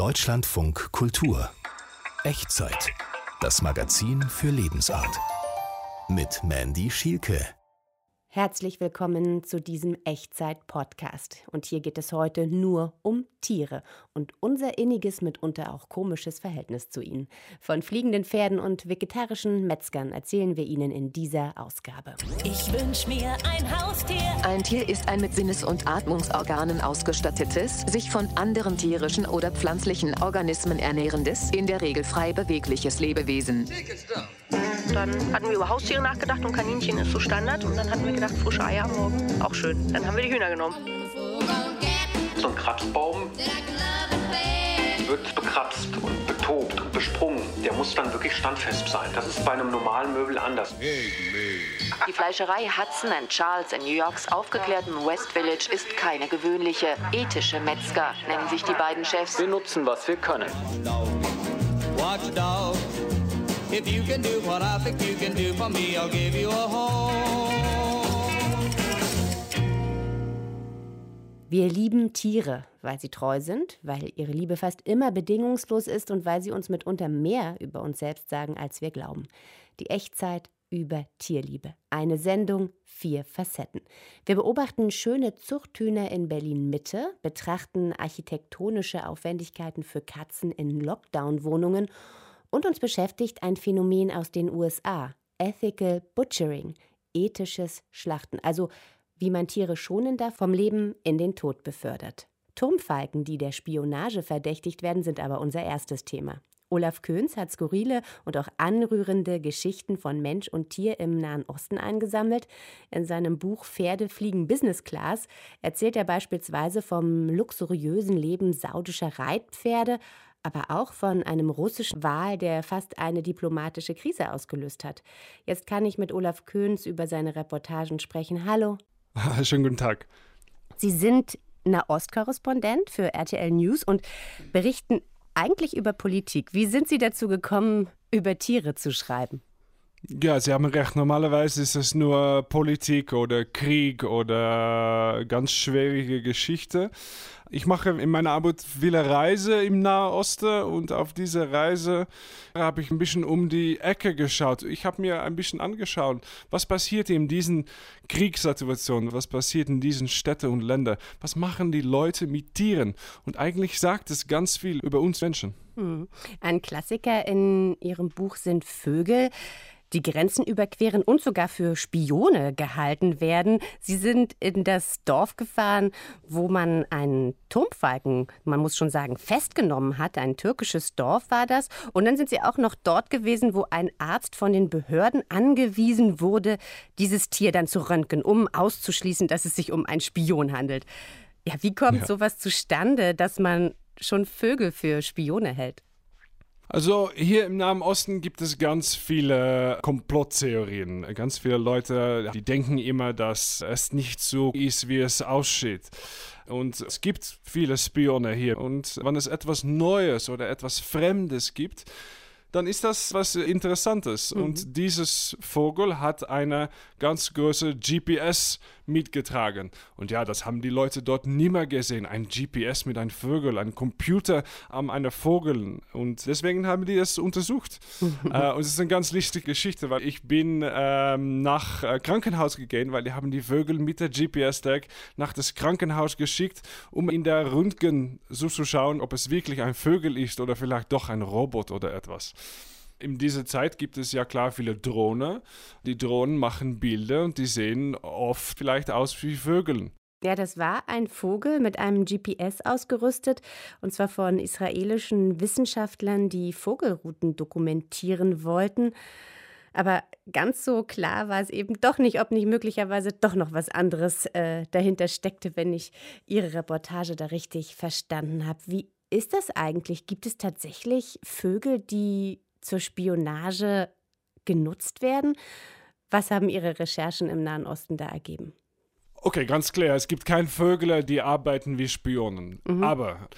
Deutschlandfunk Kultur Echtzeit. Das Magazin für Lebensart. Mit Mandy Schielke. Herzlich willkommen zu diesem Echtzeit-Podcast. Und hier geht es heute nur um Tiere und unser inniges, mitunter auch komisches Verhältnis zu ihnen. Von fliegenden Pferden und vegetarischen Metzgern erzählen wir Ihnen in dieser Ausgabe. Ich wünsch mir ein Haustier. Ein Tier ist ein mit Sinnes- und Atmungsorganen ausgestattetes, sich von anderen tierischen oder pflanzlichen Organismen ernährendes, in der Regel frei bewegliches Lebewesen. Dann hatten wir über Haustiere nachgedacht und Kaninchen ist so Standard. Und dann hatten wir gedacht, frische Eier am Morgen, auch schön. Dann haben wir die Hühner genommen. So ein Krapsbaum wird bekrapst und betobt und besprungen. Der muss dann wirklich standfest sein. Das ist bei einem normalen Möbel anders. Die Fleischerei Hudson Charles in New Yorks aufgeklärten West Village ist keine gewöhnliche. Ethische Metzger nennen sich die beiden Chefs. Wir nutzen, was wir können. Watch a dog. If you can do what I think you can do for me, I'll give you a home. Wir lieben Tiere, weil sie treu sind, weil ihre Liebe fast immer bedingungslos ist und weil sie uns mitunter mehr über uns selbst sagen, als wir glauben. Die Echtzeit über Tierliebe. Eine Sendung, vier Facetten. Wir beobachten schöne Zuchthühner in Berlin Mitte, betrachten architektonische Aufwendigkeiten für Katzen in Lockdown-Wohnungen und uns beschäftigt ein Phänomen aus den USA, Ethical Butchering, ethisches Schlachten, also wie man Tiere schonender vom Leben in den Tod befördert. Turmfalken, die der Spionage verdächtigt werden, sind aber unser erstes Thema. Olaf Köhns hat skurrile und auch anrührende Geschichten von Mensch und Tier im Nahen Osten eingesammelt. In seinem Buch Pferde fliegen Business Class erzählt er beispielsweise vom luxuriösen Leben saudischer Reitpferde, aber auch von einem russischen Wal, der fast eine diplomatische Krise ausgelöst hat. Jetzt kann ich mit Olaf Köhns über seine Reportagen sprechen. Hallo. Schönen guten Tag. Sie sind Nahostkorrespondent für RTL News und berichten eigentlich über Politik. Wie sind Sie dazu gekommen, über Tiere zu schreiben? Ja, Sie haben recht. Normalerweise ist es nur Politik oder Krieg oder ganz schwierige Geschichte. Ich mache in meiner Arbeit viele Reise im Nahen Osten und auf dieser Reise habe ich ein bisschen um die Ecke geschaut. Ich habe mir ein bisschen angeschaut, was passiert in diesen Kriegssituationen, was passiert in diesen Städten und Ländern, was machen die Leute mit Tieren. Und eigentlich sagt es ganz viel über uns Menschen. Hm. Ein Klassiker in Ihrem Buch sind Vögel die Grenzen überqueren und sogar für Spione gehalten werden. Sie sind in das Dorf gefahren, wo man einen Turmfalken, man muss schon sagen, festgenommen hat. Ein türkisches Dorf war das. Und dann sind Sie auch noch dort gewesen, wo ein Arzt von den Behörden angewiesen wurde, dieses Tier dann zu röntgen, um auszuschließen, dass es sich um einen Spion handelt. Ja, wie kommt ja. sowas zustande, dass man schon Vögel für Spione hält? Also hier im Nahen Osten gibt es ganz viele Komplotttheorien. Ganz viele Leute, die denken immer, dass es nicht so ist, wie es aussieht. Und es gibt viele Spione hier. Und wenn es etwas Neues oder etwas Fremdes gibt, dann ist das was Interessantes. Mhm. Und dieses Vogel hat eine ganz große GPS mitgetragen. Und ja, das haben die Leute dort nie mehr gesehen. Ein GPS mit einem Vogel, ein Computer an einer Vogel. Und deswegen haben die das untersucht. äh, und es ist eine ganz lustige Geschichte, weil ich bin ähm, nach äh, Krankenhaus gegangen, weil die haben die Vögel mit der GPS-Tag nach das Krankenhaus geschickt, um in der Röntgen so zu schauen, ob es wirklich ein Vogel ist oder vielleicht doch ein Robot oder etwas. In dieser Zeit gibt es ja klar viele Drohnen. Die Drohnen machen Bilder und die sehen oft vielleicht aus wie Vögel. Ja, das war ein Vogel mit einem GPS ausgerüstet, und zwar von israelischen Wissenschaftlern, die Vogelrouten dokumentieren wollten. Aber ganz so klar war es eben doch nicht, ob nicht möglicherweise doch noch was anderes äh, dahinter steckte, wenn ich Ihre Reportage da richtig verstanden habe. Wie ist das eigentlich? Gibt es tatsächlich Vögel, die zur Spionage genutzt werden? Was haben Ihre Recherchen im Nahen Osten da ergeben? Okay, ganz klar, es gibt keine Vögel, die arbeiten wie Spionen. Mhm. Aber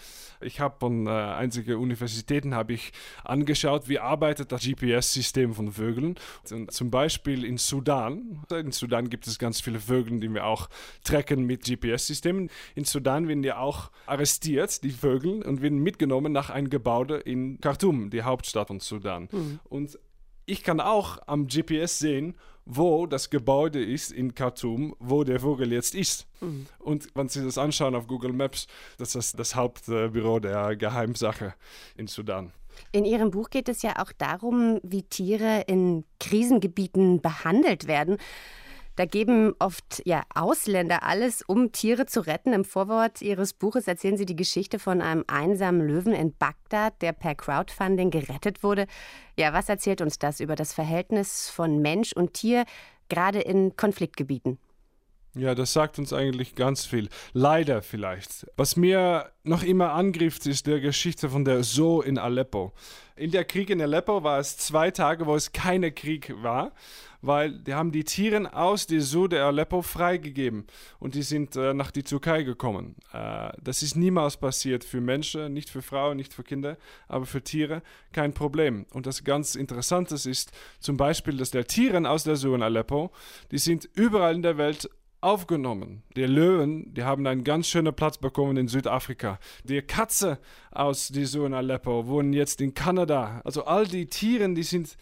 ich habe von äh, einzigen Universitäten habe ich angeschaut, wie arbeitet das GPS-System von Vögeln. Und zum Beispiel in Sudan. In Sudan gibt es ganz viele Vögel, die wir auch tracken mit GPS-Systemen. In Sudan werden die auch arrestiert, die Vögel, und werden mitgenommen nach einem Gebäude in Khartoum, die Hauptstadt von Sudan. Mhm. Und ich kann auch am GPS sehen, wo das Gebäude ist in Khartoum, wo der Vogel jetzt ist. Mhm. Und wenn Sie das anschauen auf Google Maps, das ist das Hauptbüro der Geheimsache in Sudan. In Ihrem Buch geht es ja auch darum, wie Tiere in Krisengebieten behandelt werden. Da geben oft ja, Ausländer alles, um Tiere zu retten. Im Vorwort Ihres Buches erzählen Sie die Geschichte von einem einsamen Löwen in Bagdad, der per Crowdfunding gerettet wurde. Ja, was erzählt uns das über das Verhältnis von Mensch und Tier, gerade in Konfliktgebieten? Ja, das sagt uns eigentlich ganz viel. Leider vielleicht. Was mir noch immer angriff, ist der Geschichte von der Zoo in Aleppo. In der Krieg in Aleppo war es zwei Tage, wo es keine Krieg war, weil die haben die Tiere aus der Zoo der Aleppo freigegeben und die sind äh, nach die Türkei gekommen. Äh, das ist niemals passiert für Menschen, nicht für Frauen, nicht für Kinder, aber für Tiere kein Problem. Und das ganz Interessante ist zum Beispiel, dass der Tiere aus der Zoo in Aleppo, die sind überall in der Welt aufgenommen. Die Löwen, die haben einen ganz schönen Platz bekommen in Südafrika. Die Katze aus die in Aleppo wohnen jetzt in Kanada. Also all die Tiere, die sind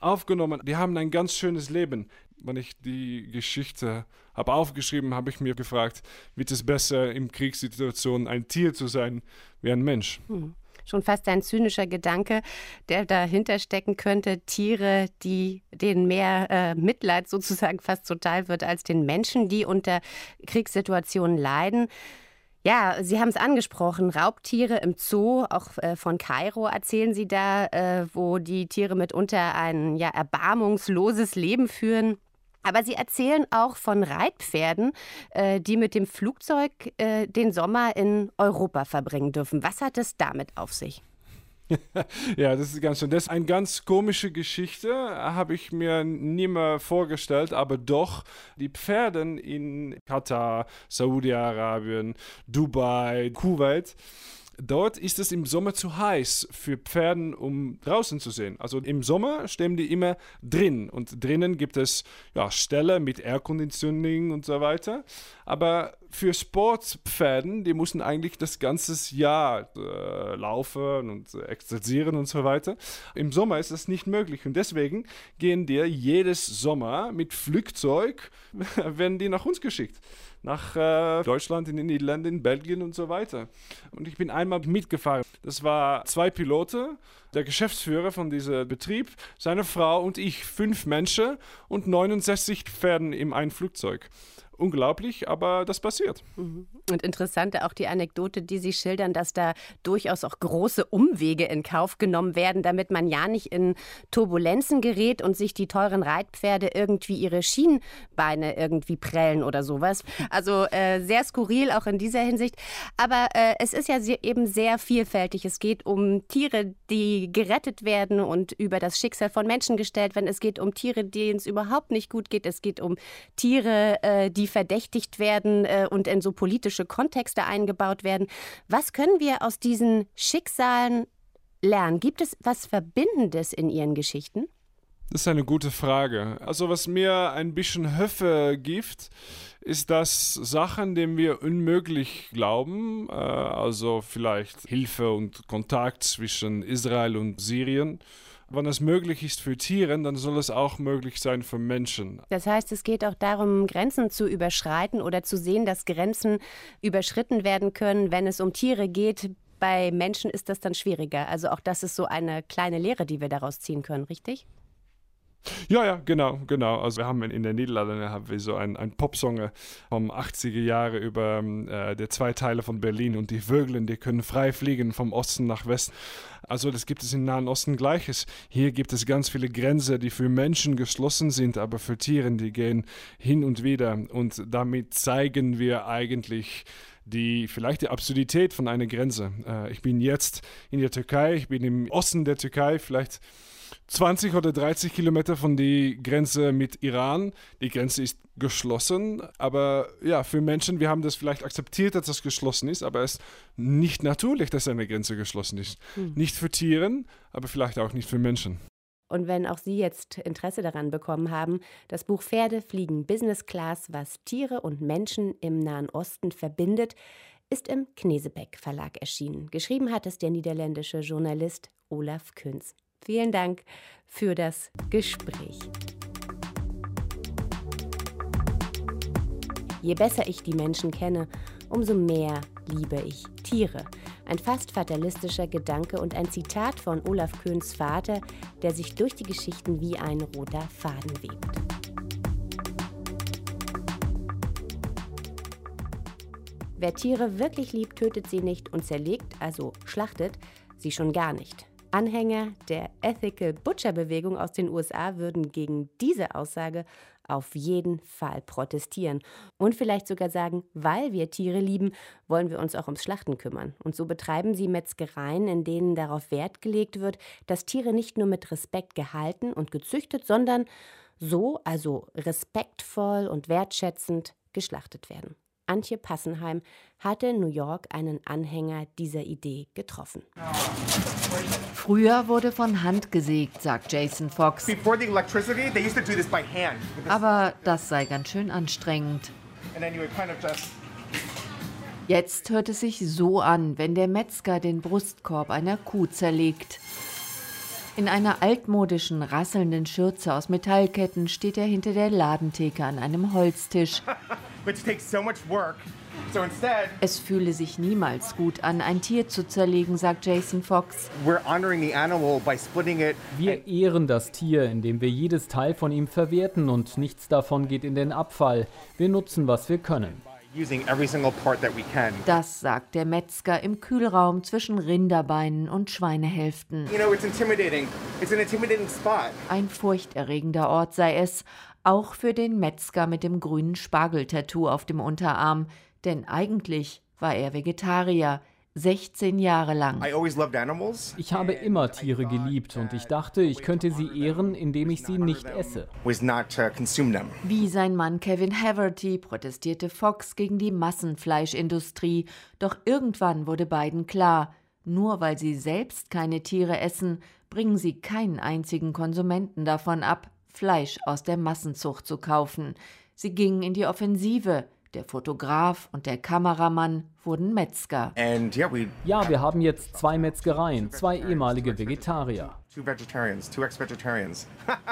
aufgenommen, die haben ein ganz schönes Leben. Wenn ich die Geschichte habe aufgeschrieben, habe ich mir gefragt, wird es besser in Kriegssituationen ein Tier zu sein wie ein Mensch? Hm schon fast ein zynischer Gedanke, der dahinter stecken könnte. Tiere, die denen mehr äh, Mitleid sozusagen fast zuteil wird als den Menschen, die unter Kriegssituationen leiden. Ja, Sie haben es angesprochen, Raubtiere im Zoo, auch äh, von Kairo erzählen Sie da, äh, wo die Tiere mitunter ein ja, erbarmungsloses Leben führen. Aber Sie erzählen auch von Reitpferden, äh, die mit dem Flugzeug äh, den Sommer in Europa verbringen dürfen. Was hat es damit auf sich? ja, das ist ganz schön. Das ist eine ganz komische Geschichte, habe ich mir nie mehr vorgestellt, aber doch die Pferde in Katar, Saudi-Arabien, Dubai, Kuwait Dort ist es im Sommer zu heiß für Pferden, um draußen zu sehen. Also im Sommer stehen die immer drin und drinnen gibt es ja, Ställe mit Airconditioning und so weiter. Aber für Sportpferden, die müssen eigentlich das ganze Jahr äh, laufen und exerzieren und so weiter. Im Sommer ist das nicht möglich und deswegen gehen die jedes Sommer mit Flugzeug, werden die nach uns geschickt nach äh, Deutschland, in den Niederlanden, in Belgien und so weiter. Und ich bin einmal mitgefahren. Das war zwei Piloten, der Geschäftsführer von diesem Betrieb, seine Frau und ich, fünf Menschen und 69 Pferden im einen Flugzeug unglaublich, aber das passiert. Mhm. Und interessant auch die Anekdote, die Sie schildern, dass da durchaus auch große Umwege in Kauf genommen werden, damit man ja nicht in Turbulenzen gerät und sich die teuren Reitpferde irgendwie ihre Schienbeine irgendwie prellen oder sowas. Also äh, sehr skurril auch in dieser Hinsicht. Aber äh, es ist ja eben sehr vielfältig. Es geht um Tiere, die gerettet werden und über das Schicksal von Menschen gestellt werden. Es geht um Tiere, denen es überhaupt nicht gut geht. Es geht um Tiere, äh, die die verdächtigt werden äh, und in so politische Kontexte eingebaut werden. Was können wir aus diesen Schicksalen lernen? Gibt es was Verbindendes in Ihren Geschichten? Das ist eine gute Frage. Also was mir ein bisschen Höfe gibt, ist, dass Sachen, denen wir unmöglich glauben, äh, also vielleicht Hilfe und Kontakt zwischen Israel und Syrien, wenn es möglich ist für Tiere, dann soll es auch möglich sein für Menschen. Das heißt, es geht auch darum, Grenzen zu überschreiten oder zu sehen, dass Grenzen überschritten werden können, wenn es um Tiere geht. Bei Menschen ist das dann schwieriger. Also auch das ist so eine kleine Lehre, die wir daraus ziehen können, richtig? Ja, ja, genau, genau. Also wir haben in, in den Niederlanden haben wir so ein, ein Popsong vom 80er Jahre über äh, die zwei Teile von Berlin und die Vögel, die können frei fliegen vom Osten nach Westen. Also das gibt es im Nahen Osten gleiches. Hier gibt es ganz viele Grenzen, die für Menschen geschlossen sind, aber für Tiere, die gehen hin und wieder. Und damit zeigen wir eigentlich die vielleicht die Absurdität von einer Grenze. Äh, ich bin jetzt in der Türkei, ich bin im Osten der Türkei, vielleicht 20 oder 30 Kilometer von der Grenze mit Iran. Die Grenze ist geschlossen, aber ja, für Menschen, wir haben das vielleicht akzeptiert, dass das geschlossen ist, aber es ist nicht natürlich, dass eine Grenze geschlossen ist. Hm. Nicht für Tieren, aber vielleicht auch nicht für Menschen. Und wenn auch Sie jetzt Interesse daran bekommen haben, das Buch Pferde fliegen Business Class, was Tiere und Menschen im Nahen Osten verbindet, ist im Knesebeck Verlag erschienen. Geschrieben hat es der niederländische Journalist Olaf Künz. Vielen Dank für das Gespräch. Je besser ich die Menschen kenne, umso mehr liebe ich Tiere. Ein fast fatalistischer Gedanke und ein Zitat von Olaf Köhns Vater, der sich durch die Geschichten wie ein roter Faden webt. Wer Tiere wirklich liebt, tötet sie nicht und zerlegt, also schlachtet, sie schon gar nicht. Anhänger der Ethical Butcher Bewegung aus den USA würden gegen diese Aussage auf jeden Fall protestieren und vielleicht sogar sagen, weil wir Tiere lieben, wollen wir uns auch ums Schlachten kümmern. Und so betreiben sie Metzgereien, in denen darauf Wert gelegt wird, dass Tiere nicht nur mit Respekt gehalten und gezüchtet, sondern so, also respektvoll und wertschätzend geschlachtet werden. Antje Passenheim hatte in New York einen Anhänger dieser Idee getroffen. Früher wurde von Hand gesägt, sagt Jason Fox. Aber das sei ganz schön anstrengend. Jetzt hört es sich so an, wenn der Metzger den Brustkorb einer Kuh zerlegt. In einer altmodischen, rasselnden Schürze aus Metallketten steht er hinter der Ladentheke an einem Holztisch. Es fühle sich niemals gut an, ein Tier zu zerlegen, sagt Jason Fox. Wir ehren das Tier, indem wir jedes Teil von ihm verwerten und nichts davon geht in den Abfall. Wir nutzen, was wir können. Das sagt der Metzger im Kühlraum zwischen Rinderbeinen und Schweinehälften. Ein furchterregender Ort sei es, auch für den Metzger mit dem grünen Spargeltattoo auf dem Unterarm, denn eigentlich war er Vegetarier. 16 Jahre lang. Ich habe immer Tiere geliebt und ich dachte, ich könnte sie ehren, indem ich sie nicht esse. Wie sein Mann Kevin Haverty protestierte Fox gegen die Massenfleischindustrie, doch irgendwann wurde beiden klar, nur weil sie selbst keine Tiere essen, bringen sie keinen einzigen Konsumenten davon ab, Fleisch aus der Massenzucht zu kaufen. Sie gingen in die Offensive. Der Fotograf und der Kameramann wurden Metzger. Ja, wir haben jetzt zwei Metzgereien, zwei ehemalige Vegetarier.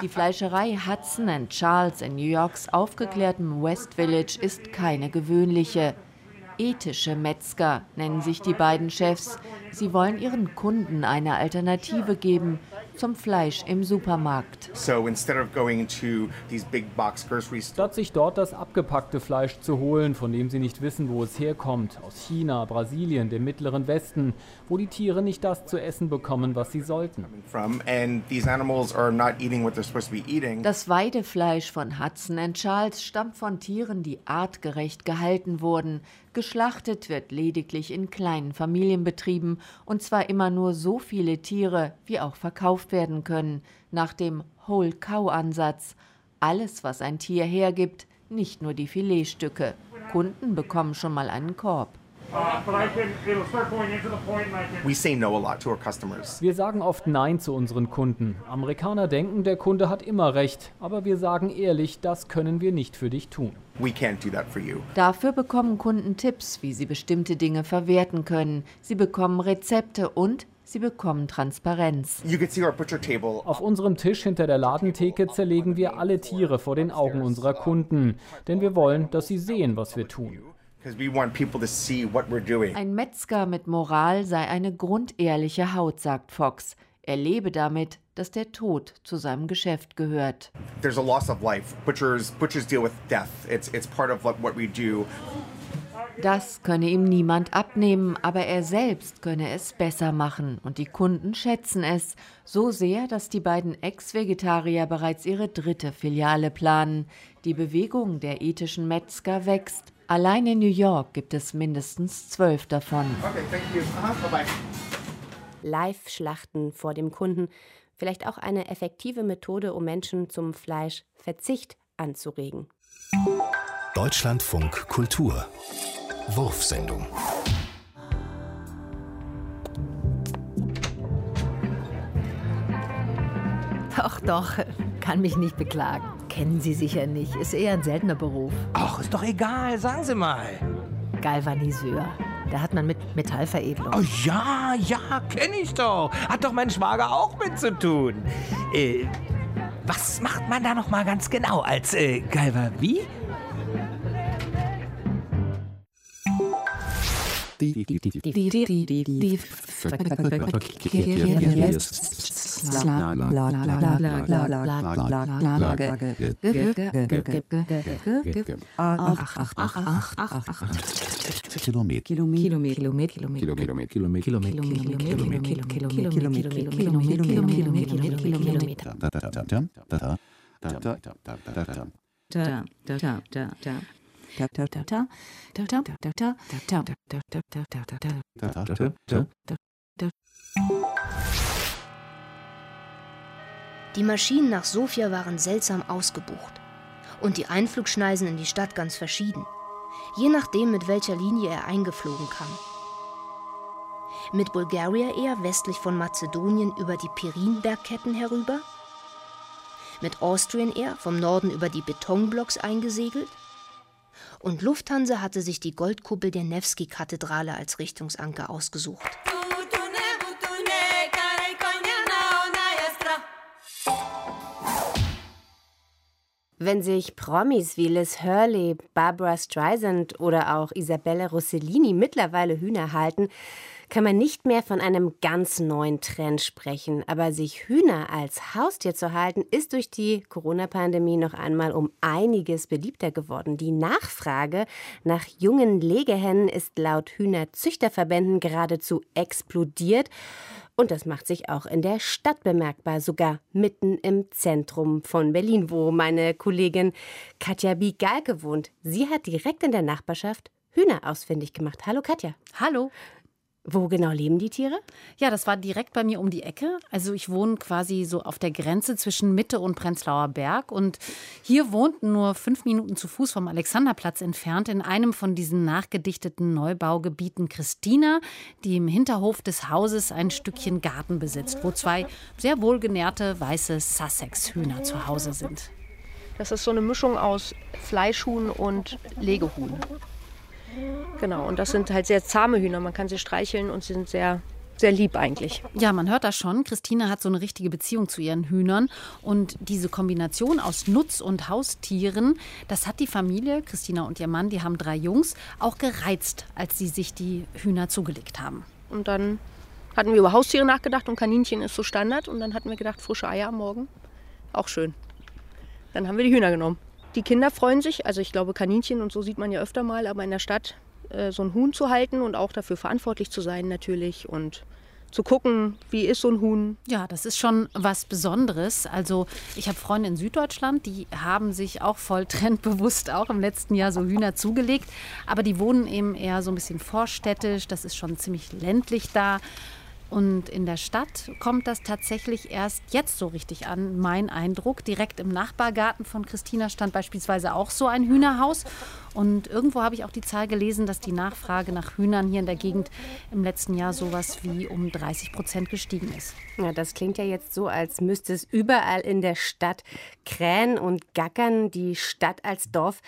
Die Fleischerei Hudson Charles in New Yorks aufgeklärtem West Village ist keine gewöhnliche. Ethische Metzger nennen sich die beiden Chefs. Sie wollen ihren Kunden eine Alternative geben zum Fleisch im Supermarkt. Statt sich dort das abgepackte Fleisch zu holen, von dem sie nicht wissen, wo es herkommt, aus China, Brasilien, dem Mittleren Westen, wo die Tiere nicht das zu essen bekommen, was sie sollten. Das Weidefleisch von Hudson Charles stammt von Tieren, die artgerecht gehalten wurden. Geschlachtet wird lediglich in kleinen Familienbetrieben und zwar immer nur so viele Tiere, wie auch verkauft werden können, nach dem Whole Cow Ansatz. Alles, was ein Tier hergibt, nicht nur die Filetstücke. Kunden bekommen schon mal einen Korb. Wir sagen oft Nein zu unseren Kunden. Amerikaner denken, der Kunde hat immer recht, aber wir sagen ehrlich, das können wir nicht für dich tun. Dafür bekommen Kunden Tipps, wie sie bestimmte Dinge verwerten können. Sie bekommen Rezepte und Sie bekommen Transparenz. Auf unserem Tisch hinter der Ladentheke zerlegen wir alle Tiere vor den Augen unserer Kunden, denn wir wollen, dass sie sehen, was wir tun. Ein Metzger mit Moral sei eine grundehrliche Haut, sagt Fox. Er lebe damit, dass der Tod zu seinem Geschäft gehört. There's a loss of life. Butchers, butchers deal with death. It's, it's part of what, what we do. Das könne ihm niemand abnehmen, aber er selbst könne es besser machen und die Kunden schätzen es so sehr, dass die beiden Ex-Vegetarier bereits ihre dritte Filiale planen. Die Bewegung der ethischen Metzger wächst Allein in New York gibt es mindestens zwölf davon. Okay, thank you. Aha, vorbei. Live-Schlachten vor dem Kunden. Vielleicht auch eine effektive Methode, um Menschen zum Fleischverzicht anzuregen. Deutschlandfunk Kultur Wurfsendung Doch, doch, kann mich nicht beklagen. Kennen Sie sicher nicht, ist eher ein seltener Beruf. Ach, ist doch egal, sagen Sie mal. Galvaniseur. Da hat man mit Metallveredelung. Oh ja, ja, kenne ich doch. Hat doch mein Schwager auch mit zu tun. Äh, was macht man da noch mal ganz genau als äh, Galva wie? Die, die, die, die, die, die, die, die Die Kilometer. Maschinen nach Sofia waren seltsam ausgebucht und die Einflugschneisen in die Stadt ganz verschieden, je nachdem, mit welcher Linie er eingeflogen kam. Mit Bulgaria Air westlich von Mazedonien über die Pirinbergketten herüber, mit Austrian Air vom Norden über die Betonblocks eingesegelt und Lufthansa hatte sich die Goldkuppel der Nevsky-Kathedrale als Richtungsanker ausgesucht. Wenn sich Promis wie Liz Hurley, Barbara Streisand oder auch Isabella Rossellini mittlerweile Hühner halten, kann man nicht mehr von einem ganz neuen Trend sprechen. Aber sich Hühner als Haustier zu halten, ist durch die Corona-Pandemie noch einmal um einiges beliebter geworden. Die Nachfrage nach jungen Legehennen ist laut Hühnerzüchterverbänden geradezu explodiert. Und das macht sich auch in der Stadt bemerkbar, sogar mitten im Zentrum von Berlin, wo meine Kollegin Katja Bigalke wohnt. Sie hat direkt in der Nachbarschaft Hühner ausfindig gemacht. Hallo Katja. Hallo. Wo genau leben die Tiere? Ja, das war direkt bei mir um die Ecke. Also ich wohne quasi so auf der Grenze zwischen Mitte und Prenzlauer Berg. Und hier wohnten nur fünf Minuten zu Fuß vom Alexanderplatz entfernt in einem von diesen nachgedichteten Neubaugebieten Christina, die im Hinterhof des Hauses ein Stückchen Garten besitzt, wo zwei sehr wohlgenährte weiße Sussex-Hühner zu Hause sind. Das ist so eine Mischung aus Fleischhuhn und Legehuhn. Genau, und das sind halt sehr zahme Hühner. Man kann sie streicheln und sie sind sehr sehr lieb eigentlich. Ja, man hört das schon. Christine hat so eine richtige Beziehung zu ihren Hühnern. Und diese Kombination aus Nutz- und Haustieren, das hat die Familie, Christina und ihr Mann, die haben drei Jungs, auch gereizt, als sie sich die Hühner zugelegt haben. Und dann hatten wir über Haustiere nachgedacht und Kaninchen ist so Standard. Und dann hatten wir gedacht, frische Eier am Morgen, auch schön. Dann haben wir die Hühner genommen. Die Kinder freuen sich, also ich glaube Kaninchen und so sieht man ja öfter mal, aber in der Stadt äh, so ein Huhn zu halten und auch dafür verantwortlich zu sein natürlich und zu gucken, wie ist so ein Huhn. Ja, das ist schon was Besonderes. Also ich habe Freunde in Süddeutschland, die haben sich auch voll trendbewusst auch im letzten Jahr so Hühner zugelegt, aber die wohnen eben eher so ein bisschen vorstädtisch, das ist schon ziemlich ländlich da. Und in der Stadt kommt das tatsächlich erst jetzt so richtig an, mein Eindruck. Direkt im Nachbargarten von Christina stand beispielsweise auch so ein Hühnerhaus. Und irgendwo habe ich auch die Zahl gelesen, dass die Nachfrage nach Hühnern hier in der Gegend im letzten Jahr sowas wie um 30 Prozent gestiegen ist. Ja, das klingt ja jetzt so, als müsste es überall in der Stadt krähen und gackern, die Stadt als Dorf.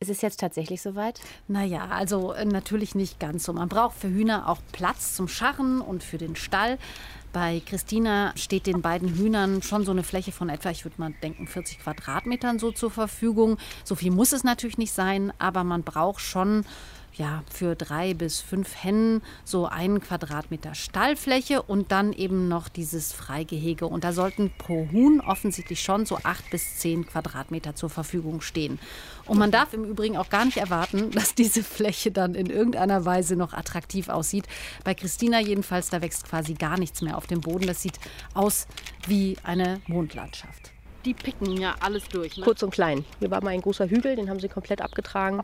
Ist es jetzt tatsächlich soweit? Naja, also äh, natürlich nicht ganz so. Man braucht für Hühner auch Platz zum Scharren und für den Stall. Bei Christina steht den beiden Hühnern schon so eine Fläche von etwa, ich würde mal denken, 40 Quadratmetern so zur Verfügung. So viel muss es natürlich nicht sein, aber man braucht schon ja, für drei bis fünf Hennen so einen Quadratmeter Stallfläche und dann eben noch dieses Freigehege. Und da sollten pro Huhn offensichtlich schon so acht bis zehn Quadratmeter zur Verfügung stehen. Und man darf im Übrigen auch gar nicht erwarten, dass diese Fläche dann in irgendeiner Weise noch attraktiv aussieht. Bei Christina jedenfalls, da wächst quasi gar nichts mehr auf dem Boden. Das sieht aus wie eine Mondlandschaft. Die picken ja alles durch. Ne? Kurz und klein. Hier war mal ein großer Hügel, den haben sie komplett abgetragen.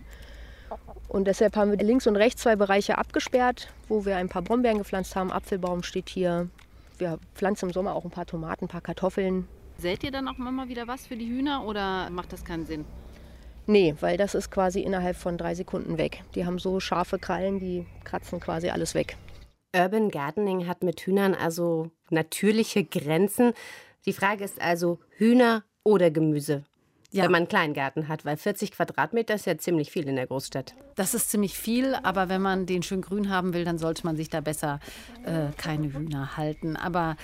Und deshalb haben wir links und rechts zwei Bereiche abgesperrt, wo wir ein paar Brombeeren gepflanzt haben. Apfelbaum steht hier. Wir pflanzen im Sommer auch ein paar Tomaten, ein paar Kartoffeln. Sät ihr dann auch immer wieder was für die Hühner oder macht das keinen Sinn? Nee, weil das ist quasi innerhalb von drei Sekunden weg. Die haben so scharfe Krallen, die kratzen quasi alles weg. Urban Gardening hat mit Hühnern also natürliche Grenzen. Die Frage ist also Hühner oder Gemüse. Ja. Wenn man einen kleinen Garten hat, weil 40 Quadratmeter ist ja ziemlich viel in der Großstadt. Das ist ziemlich viel, aber wenn man den schön grün haben will, dann sollte man sich da besser äh, keine Hühner halten. Aber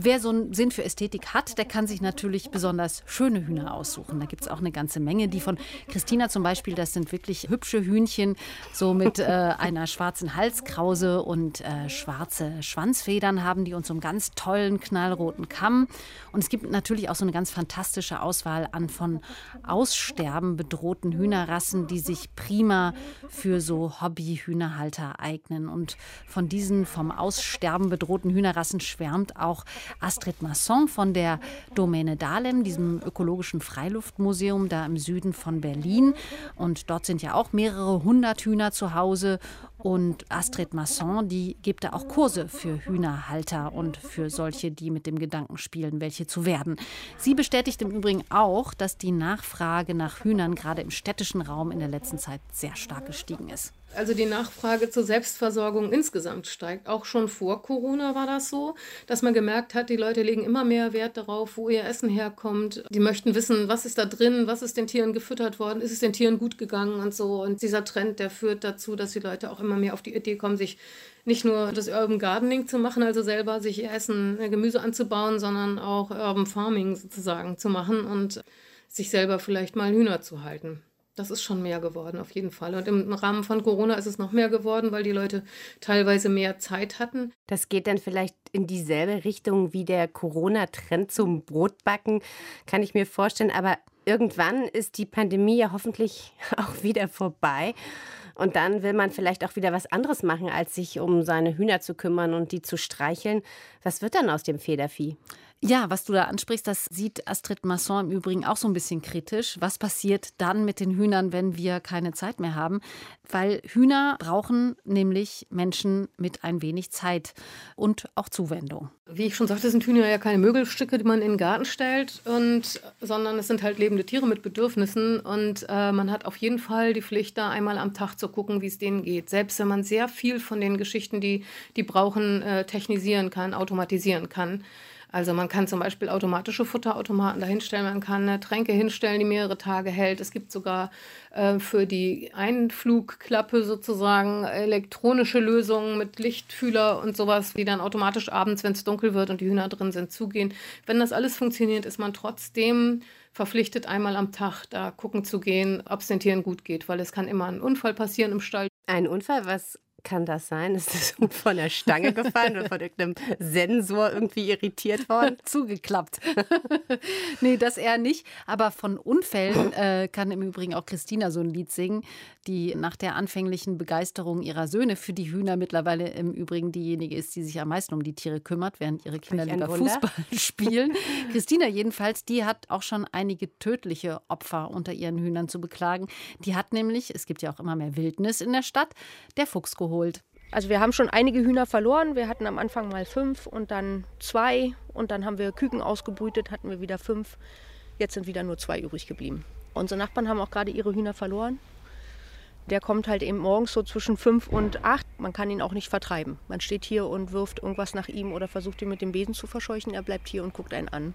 Wer so einen Sinn für Ästhetik hat, der kann sich natürlich besonders schöne Hühner aussuchen. Da gibt es auch eine ganze Menge. Die von Christina zum Beispiel, das sind wirklich hübsche Hühnchen, so mit äh, einer schwarzen Halskrause und äh, schwarze Schwanzfedern haben die und so einen ganz tollen knallroten Kamm. Und es gibt natürlich auch so eine ganz fantastische Auswahl an von Aussterben bedrohten Hühnerrassen, die sich prima für so Hobby-Hühnerhalter eignen. Und von diesen vom Aussterben bedrohten Hühnerrassen schwärmt auch Astrid Masson von der Domäne Dahlem, diesem ökologischen Freiluftmuseum da im Süden von Berlin. Und dort sind ja auch mehrere hundert Hühner zu Hause. Und Astrid Masson, die gibt da auch Kurse für Hühnerhalter und für solche, die mit dem Gedanken spielen, welche zu werden. Sie bestätigt im Übrigen auch, dass die Nachfrage nach Hühnern gerade im städtischen Raum in der letzten Zeit sehr stark gestiegen ist. Also die Nachfrage zur Selbstversorgung insgesamt steigt. Auch schon vor Corona war das so, dass man gemerkt hat, die Leute legen immer mehr Wert darauf, wo ihr Essen herkommt. Die möchten wissen, was ist da drin, was ist den Tieren gefüttert worden, ist es den Tieren gut gegangen und so. Und dieser Trend, der führt dazu, dass die Leute auch immer mehr auf die Idee kommen, sich nicht nur das Urban Gardening zu machen, also selber sich Essen, äh, Gemüse anzubauen, sondern auch Urban Farming sozusagen zu machen und sich selber vielleicht mal Hühner zu halten. Das ist schon mehr geworden, auf jeden Fall. Und im Rahmen von Corona ist es noch mehr geworden, weil die Leute teilweise mehr Zeit hatten. Das geht dann vielleicht in dieselbe Richtung wie der Corona-Trend zum Brotbacken, kann ich mir vorstellen. Aber irgendwann ist die Pandemie ja hoffentlich auch wieder vorbei. Und dann will man vielleicht auch wieder was anderes machen, als sich um seine Hühner zu kümmern und die zu streicheln. Was wird dann aus dem Federvieh? Ja, was du da ansprichst, das sieht Astrid Masson im Übrigen auch so ein bisschen kritisch. Was passiert dann mit den Hühnern, wenn wir keine Zeit mehr haben? Weil Hühner brauchen nämlich Menschen mit ein wenig Zeit und auch Zuwendung. Wie ich schon sagte, sind Hühner ja keine Möbelstücke, die man in den Garten stellt, und, sondern es sind halt lebende Tiere mit Bedürfnissen. Und äh, man hat auf jeden Fall die Pflicht, da einmal am Tag zu gucken, wie es denen geht. Selbst wenn man sehr viel von den Geschichten, die die brauchen, äh, technisieren kann, automatisieren kann. Also man kann zum Beispiel automatische Futterautomaten dahinstellen, man kann eine Tränke hinstellen, die mehrere Tage hält. Es gibt sogar äh, für die Einflugklappe sozusagen elektronische Lösungen mit Lichtfühler und sowas, die dann automatisch abends, wenn es dunkel wird und die Hühner drin sind, zugehen. Wenn das alles funktioniert, ist man trotzdem verpflichtet, einmal am Tag da gucken zu gehen, ob es den Tieren gut geht, weil es kann immer ein Unfall passieren im Stall. Ein Unfall, was kann das sein? Ist das von der Stange gefallen oder von irgendeinem Sensor irgendwie irritiert worden? Zugeklappt. nee, das eher nicht. Aber von Unfällen äh, kann im Übrigen auch Christina so ein Lied singen, die nach der anfänglichen Begeisterung ihrer Söhne für die Hühner mittlerweile im Übrigen diejenige ist, die sich am meisten um die Tiere kümmert, während ihre Kinder lieber Fußball spielen. Christina jedenfalls, die hat auch schon einige tödliche Opfer unter ihren Hühnern zu beklagen. Die hat nämlich, es gibt ja auch immer mehr Wildnis in der Stadt, der Fuchs geholt geholt. Also wir haben schon einige Hühner verloren. Wir hatten am Anfang mal fünf und dann zwei und dann haben wir Küken ausgebrütet, hatten wir wieder fünf. Jetzt sind wieder nur zwei übrig geblieben. Unsere Nachbarn haben auch gerade ihre Hühner verloren. Der kommt halt eben morgens so zwischen fünf und acht. Man kann ihn auch nicht vertreiben. Man steht hier und wirft irgendwas nach ihm oder versucht ihn mit dem Besen zu verscheuchen. Er bleibt hier und guckt einen an.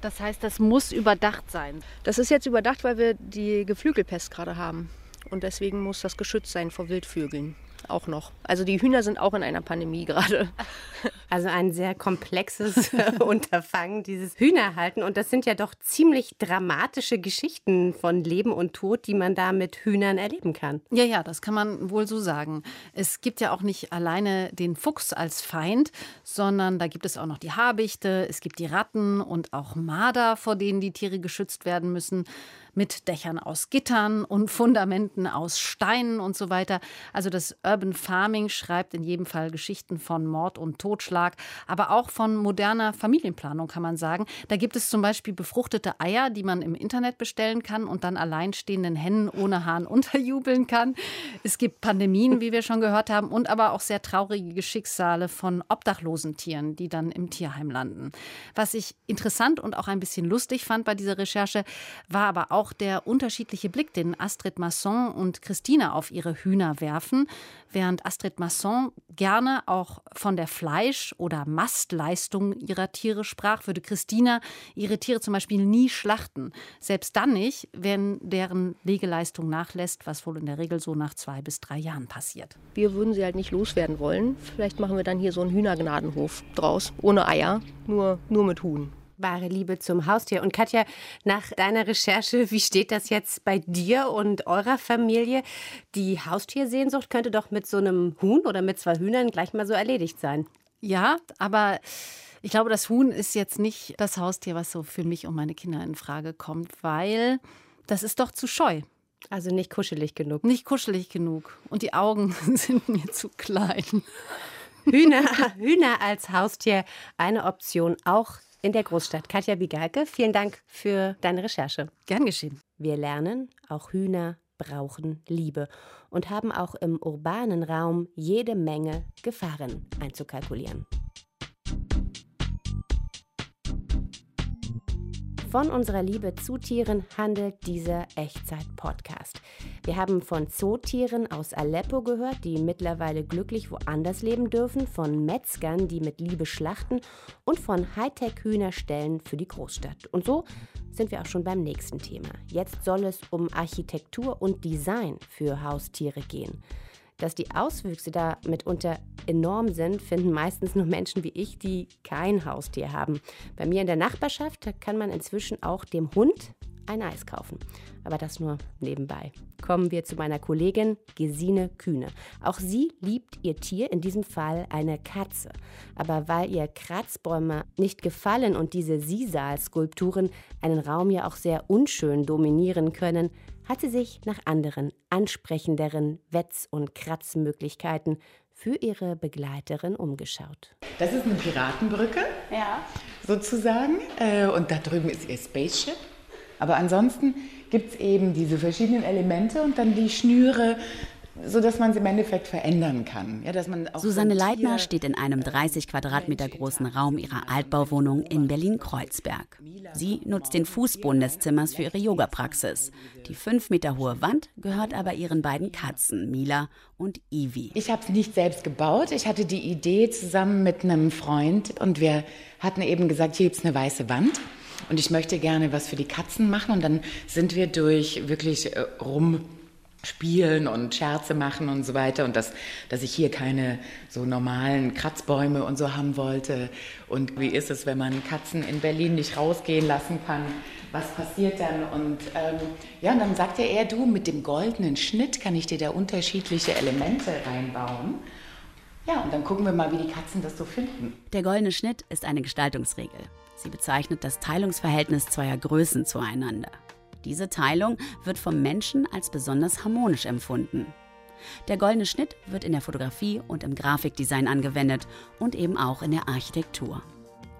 Das heißt, das muss überdacht sein. Das ist jetzt überdacht, weil wir die Geflügelpest gerade haben. Und deswegen muss das geschützt sein vor Wildvögeln auch noch. Also die Hühner sind auch in einer Pandemie gerade. Also ein sehr komplexes Unterfangen, dieses Hühnerhalten. Und das sind ja doch ziemlich dramatische Geschichten von Leben und Tod, die man da mit Hühnern erleben kann. Ja, ja, das kann man wohl so sagen. Es gibt ja auch nicht alleine den Fuchs als Feind, sondern da gibt es auch noch die Habichte, es gibt die Ratten und auch Marder, vor denen die Tiere geschützt werden müssen. Mit Dächern aus Gittern und Fundamenten aus Steinen und so weiter. Also das Urban Farming schreibt in jedem Fall Geschichten von Mord und Totschlag, aber auch von moderner Familienplanung, kann man sagen. Da gibt es zum Beispiel befruchtete Eier, die man im Internet bestellen kann und dann alleinstehenden Hennen ohne Hahn unterjubeln kann. Es gibt Pandemien, wie wir schon gehört haben, und aber auch sehr traurige Schicksale von obdachlosen Tieren, die dann im Tierheim landen. Was ich interessant und auch ein bisschen lustig fand bei dieser Recherche, war aber auch der unterschiedliche Blick, den Astrid Masson und Christina auf ihre Hühner werfen. Während Astrid Masson gerne auch von der Fleisch- oder Mastleistung ihrer Tiere sprach, würde Christina ihre Tiere zum Beispiel nie schlachten. Selbst dann nicht, wenn deren Legeleistung nachlässt, was wohl in der Regel so nach zwei bis drei Jahren passiert. Wir würden sie halt nicht loswerden wollen. Vielleicht machen wir dann hier so einen Hühnergnadenhof draus, ohne Eier, nur, nur mit Huhn. Wahre Liebe zum Haustier. Und Katja, nach deiner Recherche, wie steht das jetzt bei dir und eurer Familie? Die Haustiersehnsucht könnte doch mit so einem Huhn oder mit zwei Hühnern gleich mal so erledigt sein. Ja, aber ich glaube, das Huhn ist jetzt nicht das Haustier, was so für mich und meine Kinder in Frage kommt, weil das ist doch zu scheu. Also nicht kuschelig genug. Nicht kuschelig genug. Und die Augen sind mir zu klein. Hühner, Hühner als Haustier, eine Option auch in der Großstadt. Katja Bigalke, vielen Dank für deine Recherche. Gern geschehen. Wir lernen, auch Hühner brauchen Liebe und haben auch im urbanen Raum jede Menge Gefahren einzukalkulieren. Von unserer Liebe zu Tieren handelt dieser Echtzeit-Podcast. Wir haben von Zootieren aus Aleppo gehört, die mittlerweile glücklich woanders leben dürfen, von Metzgern, die mit Liebe schlachten und von Hightech-Hühnerstellen für die Großstadt. Und so sind wir auch schon beim nächsten Thema. Jetzt soll es um Architektur und Design für Haustiere gehen. Dass die Auswüchse da mitunter enorm sind, finden meistens nur Menschen wie ich, die kein Haustier haben. Bei mir in der Nachbarschaft kann man inzwischen auch dem Hund ein Eis kaufen. Aber das nur nebenbei. Kommen wir zu meiner Kollegin Gesine Kühne. Auch sie liebt ihr Tier, in diesem Fall eine Katze. Aber weil ihr Kratzbäume nicht gefallen und diese Sisal-Skulpturen einen Raum ja auch sehr unschön dominieren können, hat sie sich nach anderen, ansprechenderen Wetz- und Kratzmöglichkeiten für ihre Begleiterin umgeschaut. Das ist eine Piratenbrücke, ja. sozusagen. Äh, und da drüben ist ihr Spaceship. Aber ansonsten gibt es eben diese verschiedenen Elemente und dann die Schnüre, so dass man es im Endeffekt verändern kann. Ja, dass man Susanne Leitner steht in einem 30 Quadratmeter großen Raum ihrer Altbauwohnung in Berlin-Kreuzberg. Sie nutzt den Fußboden des Zimmers für ihre Yoga-Praxis. Die fünf Meter hohe Wand gehört aber ihren beiden Katzen, Mila und Ivi. Ich habe es nicht selbst gebaut. Ich hatte die Idee zusammen mit einem Freund und wir hatten eben gesagt, hier gibt es eine weiße Wand. Und ich möchte gerne was für die Katzen machen. Und dann sind wir durch wirklich äh, rum spielen und Scherze machen und so weiter und dass, dass ich hier keine so normalen Kratzbäume und so haben wollte und wie ist es, wenn man Katzen in Berlin nicht rausgehen lassen kann, was passiert dann und ähm, ja, und dann sagte er, du, mit dem goldenen Schnitt kann ich dir da unterschiedliche Elemente reinbauen. Ja, und dann gucken wir mal, wie die Katzen das so finden. Der goldene Schnitt ist eine Gestaltungsregel. Sie bezeichnet das Teilungsverhältnis zweier Größen zueinander. Diese Teilung wird vom Menschen als besonders harmonisch empfunden. Der goldene Schnitt wird in der Fotografie und im Grafikdesign angewendet und eben auch in der Architektur.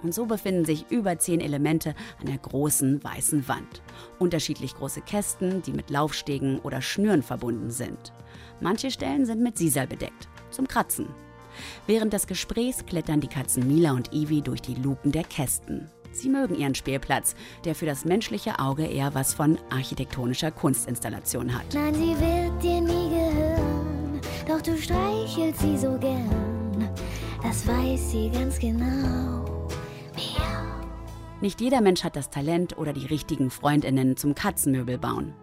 Und so befinden sich über zehn Elemente an der großen weißen Wand. Unterschiedlich große Kästen, die mit Laufstegen oder Schnüren verbunden sind. Manche Stellen sind mit Sisal bedeckt, zum Kratzen. Während des Gesprächs klettern die Katzen Mila und Ivi durch die Luken der Kästen. Sie mögen ihren Spielplatz, der für das menschliche Auge eher was von architektonischer Kunstinstallation hat. Nein, sie wird dir nie gehören, doch du streichelst sie so gern. Das weiß sie ganz genau. Nicht jeder Mensch hat das Talent oder die richtigen Freundinnen zum Katzenmöbel bauen.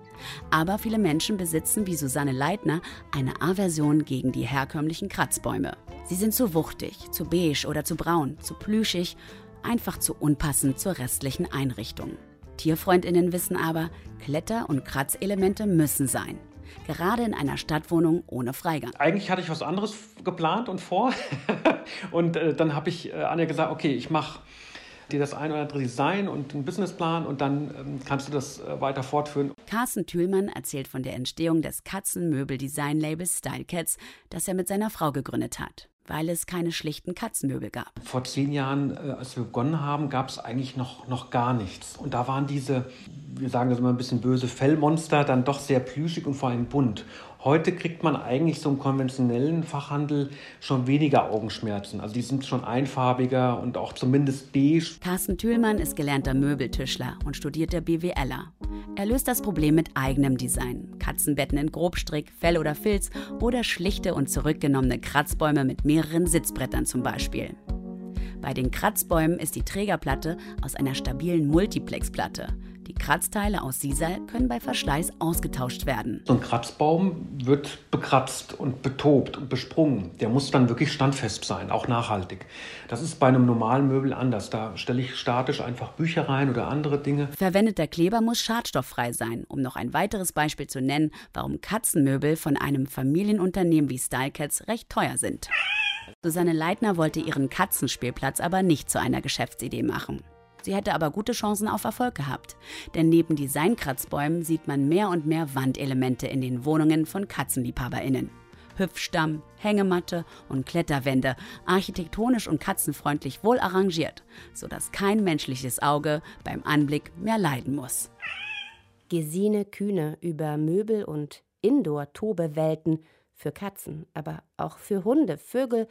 Aber viele Menschen besitzen wie Susanne Leitner eine Aversion gegen die herkömmlichen Kratzbäume. Sie sind zu wuchtig, zu beige oder zu braun, zu plüschig einfach zu unpassend zur restlichen Einrichtung. Tierfreundinnen wissen aber, Kletter- und Kratzelemente müssen sein. Gerade in einer Stadtwohnung ohne Freigang. Eigentlich hatte ich was anderes geplant und vor. und äh, dann habe ich äh, Anja gesagt, okay, ich mache dir das ein oder andere Design und einen Businessplan und dann ähm, kannst du das äh, weiter fortführen. Carsten Thülmann erzählt von der Entstehung des Katzenmöbel-Design-Labels Style Cats, das er mit seiner Frau gegründet hat weil es keine schlichten Katzenmöbel gab. Vor zehn Jahren, äh, als wir begonnen haben, gab es eigentlich noch, noch gar nichts. Und da waren diese, wir sagen das immer ein bisschen böse, Fellmonster dann doch sehr plüschig und vor allem bunt. Heute kriegt man eigentlich so im konventionellen Fachhandel schon weniger Augenschmerzen. Also die sind schon einfarbiger und auch zumindest beige. Carsten Thülmann ist gelernter Möbeltischler und studierter BWLer. Er löst das Problem mit eigenem Design. Katzenbetten in Grobstrick, Fell oder Filz oder schlichte und zurückgenommene Kratzbäume mit mehreren Sitzbrettern zum Beispiel. Bei den Kratzbäumen ist die Trägerplatte aus einer stabilen Multiplexplatte. Die Kratzteile aus Sisal können bei Verschleiß ausgetauscht werden. So ein Kratzbaum wird bekratzt und betobt und besprungen. Der muss dann wirklich standfest sein, auch nachhaltig. Das ist bei einem normalen Möbel anders. Da stelle ich statisch einfach Bücher rein oder andere Dinge. Verwendeter Kleber muss schadstofffrei sein, um noch ein weiteres Beispiel zu nennen, warum Katzenmöbel von einem Familienunternehmen wie Stylecats recht teuer sind. Susanne Leitner wollte ihren Katzenspielplatz aber nicht zu einer Geschäftsidee machen. Sie hätte aber gute Chancen auf Erfolg gehabt. Denn neben Designkratzbäumen sieht man mehr und mehr Wandelemente in den Wohnungen von KatzenliebhaberInnen. Hüpfstamm, Hängematte und Kletterwände, architektonisch und katzenfreundlich wohl arrangiert, sodass kein menschliches Auge beim Anblick mehr leiden muss. Gesine Kühne über Möbel und Indoor-Tobewelten für Katzen, aber auch für Hunde, Vögel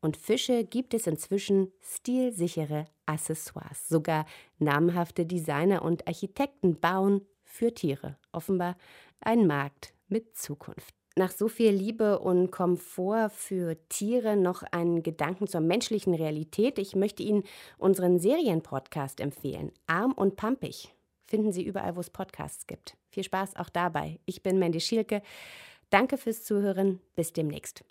und Fische gibt es inzwischen stilsichere Accessoires. Sogar namhafte Designer und Architekten bauen für Tiere. Offenbar ein Markt mit Zukunft. Nach so viel Liebe und Komfort für Tiere noch einen Gedanken zur menschlichen Realität. Ich möchte Ihnen unseren Serienpodcast empfehlen. Arm und pampig. Finden Sie überall, wo es Podcasts gibt. Viel Spaß auch dabei. Ich bin Mandy Schielke. Danke fürs Zuhören. Bis demnächst.